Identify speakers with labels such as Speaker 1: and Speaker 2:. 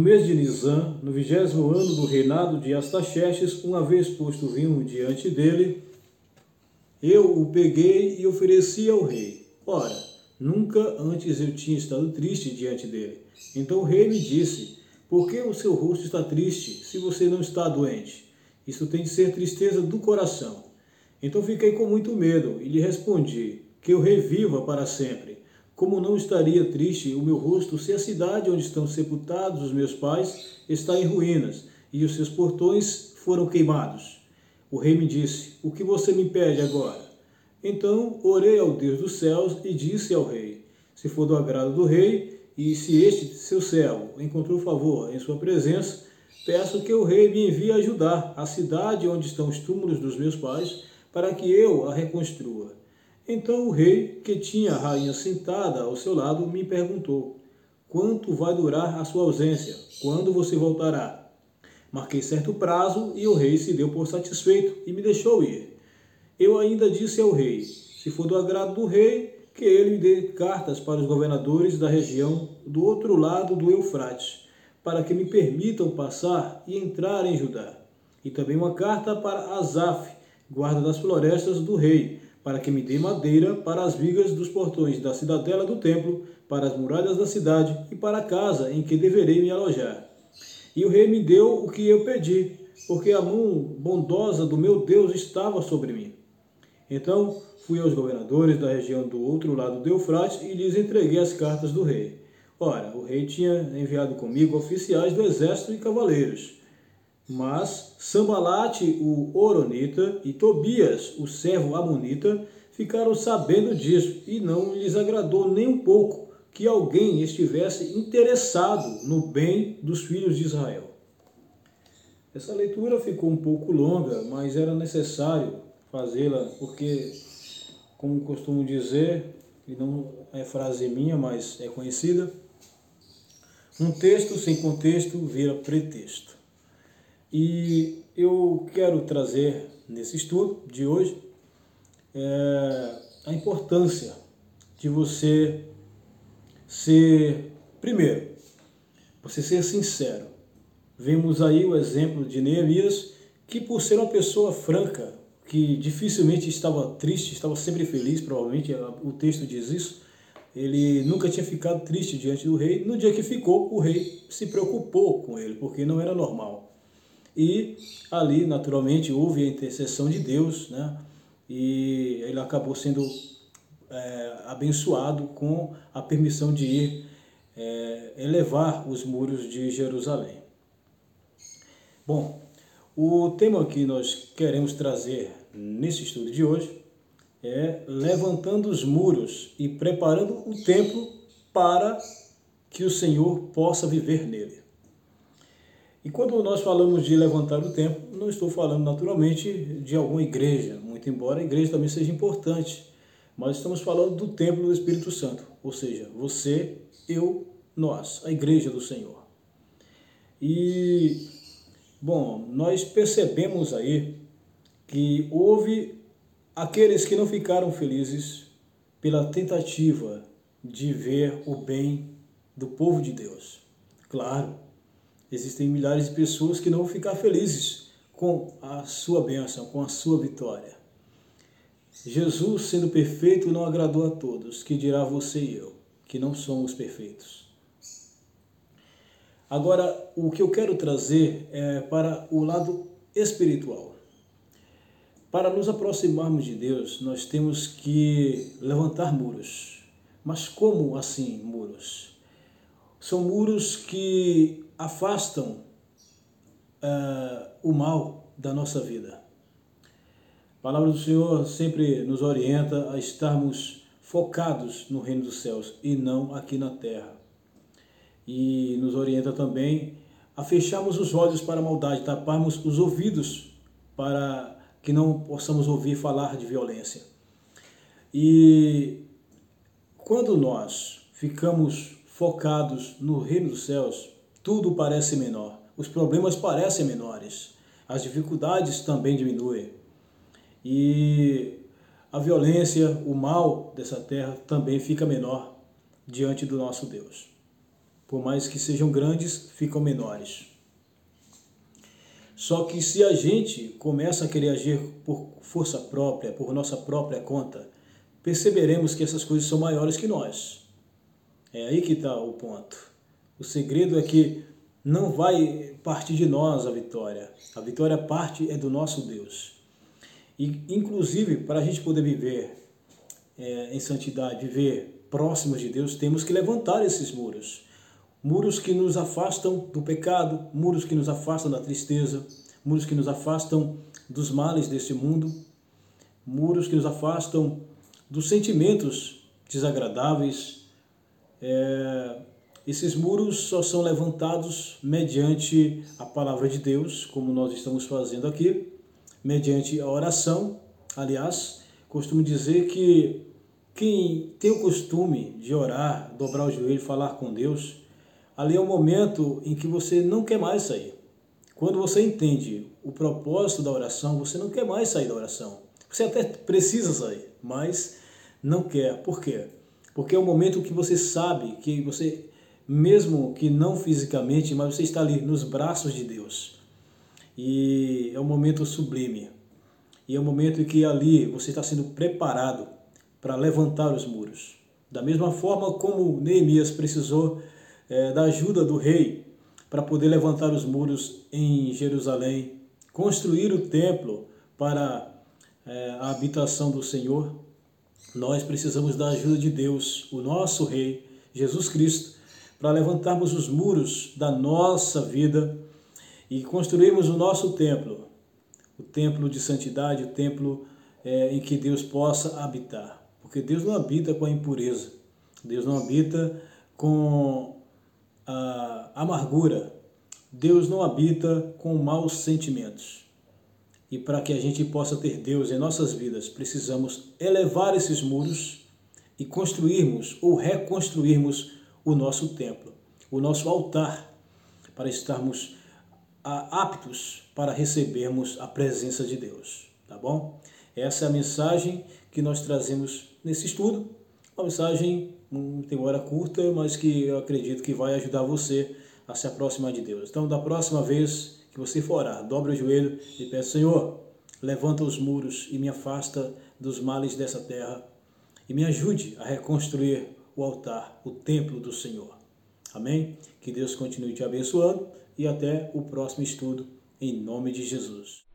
Speaker 1: mês de Nisan, no vigésimo ano do reinado de Astaxerxes, uma vez posto vinho diante dele, eu o peguei e ofereci ao rei. Ora, nunca antes eu tinha estado triste diante dele. Então o rei me disse: Por que o seu rosto está triste, se você não está doente? Isso tem de ser tristeza do coração. Então fiquei com muito medo e lhe respondi: Que eu reviva para sempre. Como não estaria triste o meu rosto se a cidade onde estão sepultados os meus pais está em ruínas e os seus portões foram queimados? O rei me disse: O que você me pede agora? Então orei ao Deus dos céus e disse ao rei: Se for do agrado do rei, e se este seu servo encontrou favor em sua presença, peço que o rei me envie ajudar a cidade onde estão os túmulos dos meus pais, para que eu a reconstrua. Então o rei, que tinha a rainha sentada ao seu lado, me perguntou: Quanto vai durar a sua ausência? Quando você voltará? Marquei certo prazo e o rei se deu por satisfeito e me deixou ir. Eu ainda disse ao rei: Se for do agrado do rei, que ele dê cartas para os governadores da região do outro lado do Eufrates, para que me permitam passar e entrar em Judá. E também uma carta para Asaf, guarda das florestas do rei, para que me dê madeira para as vigas dos portões da cidadela do templo, para as muralhas da cidade e para a casa em que deverei me alojar. E o rei me deu o que eu pedi, porque a mão bondosa do meu Deus estava sobre mim. Então fui aos governadores da região do outro lado do Eufrates e lhes entreguei as cartas do rei. Ora, o rei tinha enviado comigo oficiais do exército e cavaleiros mas Sambalate, o Oronita, e Tobias, o servo Amonita, ficaram sabendo disso e não lhes agradou nem um pouco que alguém estivesse interessado no bem dos filhos de Israel. Essa leitura ficou um pouco longa, mas era necessário fazê-la porque, como costumo dizer, e não é frase minha, mas é conhecida, um texto sem contexto vira pretexto. E eu quero trazer nesse estudo de hoje é, a importância de você ser, primeiro, você ser sincero. Vemos aí o exemplo de Neemias, que por ser uma pessoa franca, que dificilmente estava triste, estava sempre feliz, provavelmente o texto diz isso, ele nunca tinha ficado triste diante do rei. No dia que ficou, o rei se preocupou com ele, porque não era normal. E ali, naturalmente, houve a intercessão de Deus, né? E ele acabou sendo é, abençoado com a permissão de ir é, elevar os muros de Jerusalém. Bom, o tema que nós queremos trazer nesse estudo de hoje é levantando os muros e preparando o templo para que o Senhor possa viver nele. E quando nós falamos de levantar o templo, não estou falando naturalmente de alguma igreja, muito embora a igreja também seja importante, mas estamos falando do templo do Espírito Santo, ou seja, você, eu, nós, a igreja do Senhor. E, bom, nós percebemos aí que houve aqueles que não ficaram felizes pela tentativa de ver o bem do povo de Deus. Claro, Existem milhares de pessoas que não vão ficar felizes com a sua bênção, com a sua vitória. Jesus, sendo perfeito, não agradou a todos, que dirá você e eu, que não somos perfeitos. Agora, o que eu quero trazer é para o lado espiritual. Para nos aproximarmos de Deus, nós temos que levantar muros. Mas como assim muros? São muros que afastam uh, o mal da nossa vida. A palavra do Senhor sempre nos orienta a estarmos focados no reino dos céus e não aqui na terra. E nos orienta também a fecharmos os olhos para a maldade, taparmos os ouvidos para que não possamos ouvir falar de violência. E quando nós ficamos focados no reino dos céus, tudo parece menor. Os problemas parecem menores. As dificuldades também diminuem. E a violência, o mal dessa terra também fica menor diante do nosso Deus. por mais que sejam grandes, ficam menores. Só que se a gente começa a querer agir por força própria, por nossa própria conta, perceberemos que essas coisas são maiores que nós. É aí que está o ponto. O segredo é que não vai partir de nós a vitória. A vitória parte é do nosso Deus. E, inclusive, para a gente poder viver é, em santidade, viver próximos de Deus, temos que levantar esses muros. Muros que nos afastam do pecado, muros que nos afastam da tristeza, muros que nos afastam dos males deste mundo, muros que nos afastam dos sentimentos desagradáveis. É, esses muros só são levantados mediante a palavra de Deus, como nós estamos fazendo aqui, mediante a oração. Aliás, costumo dizer que quem tem o costume de orar, dobrar o joelho, falar com Deus, ali é o momento em que você não quer mais sair. Quando você entende o propósito da oração, você não quer mais sair da oração. Você até precisa sair, mas não quer. Por quê? Porque é o momento que você sabe que você, mesmo que não fisicamente, mas você está ali nos braços de Deus. E é um momento sublime. E é um momento em que ali você está sendo preparado para levantar os muros. Da mesma forma como Neemias precisou é, da ajuda do rei para poder levantar os muros em Jerusalém, construir o templo para é, a habitação do Senhor, nós precisamos da ajuda de Deus, o nosso Rei, Jesus Cristo, para levantarmos os muros da nossa vida e construirmos o nosso templo, o templo de santidade, o templo é, em que Deus possa habitar. Porque Deus não habita com a impureza, Deus não habita com a amargura, Deus não habita com maus sentimentos. E para que a gente possa ter Deus em nossas vidas, precisamos elevar esses muros e construirmos ou reconstruirmos o nosso templo, o nosso altar, para estarmos ah, aptos para recebermos a presença de Deus, tá bom? Essa é a mensagem que nós trazemos nesse estudo, uma mensagem tem hora curta, mas que eu acredito que vai ajudar você a se aproximar de Deus. Então, da próxima vez você for orar, dobre o joelho e peça, Senhor, levanta os muros e me afasta dos males dessa terra e me ajude a reconstruir o altar, o templo do Senhor. Amém? Que Deus continue te abençoando e até o próximo estudo, em nome de Jesus.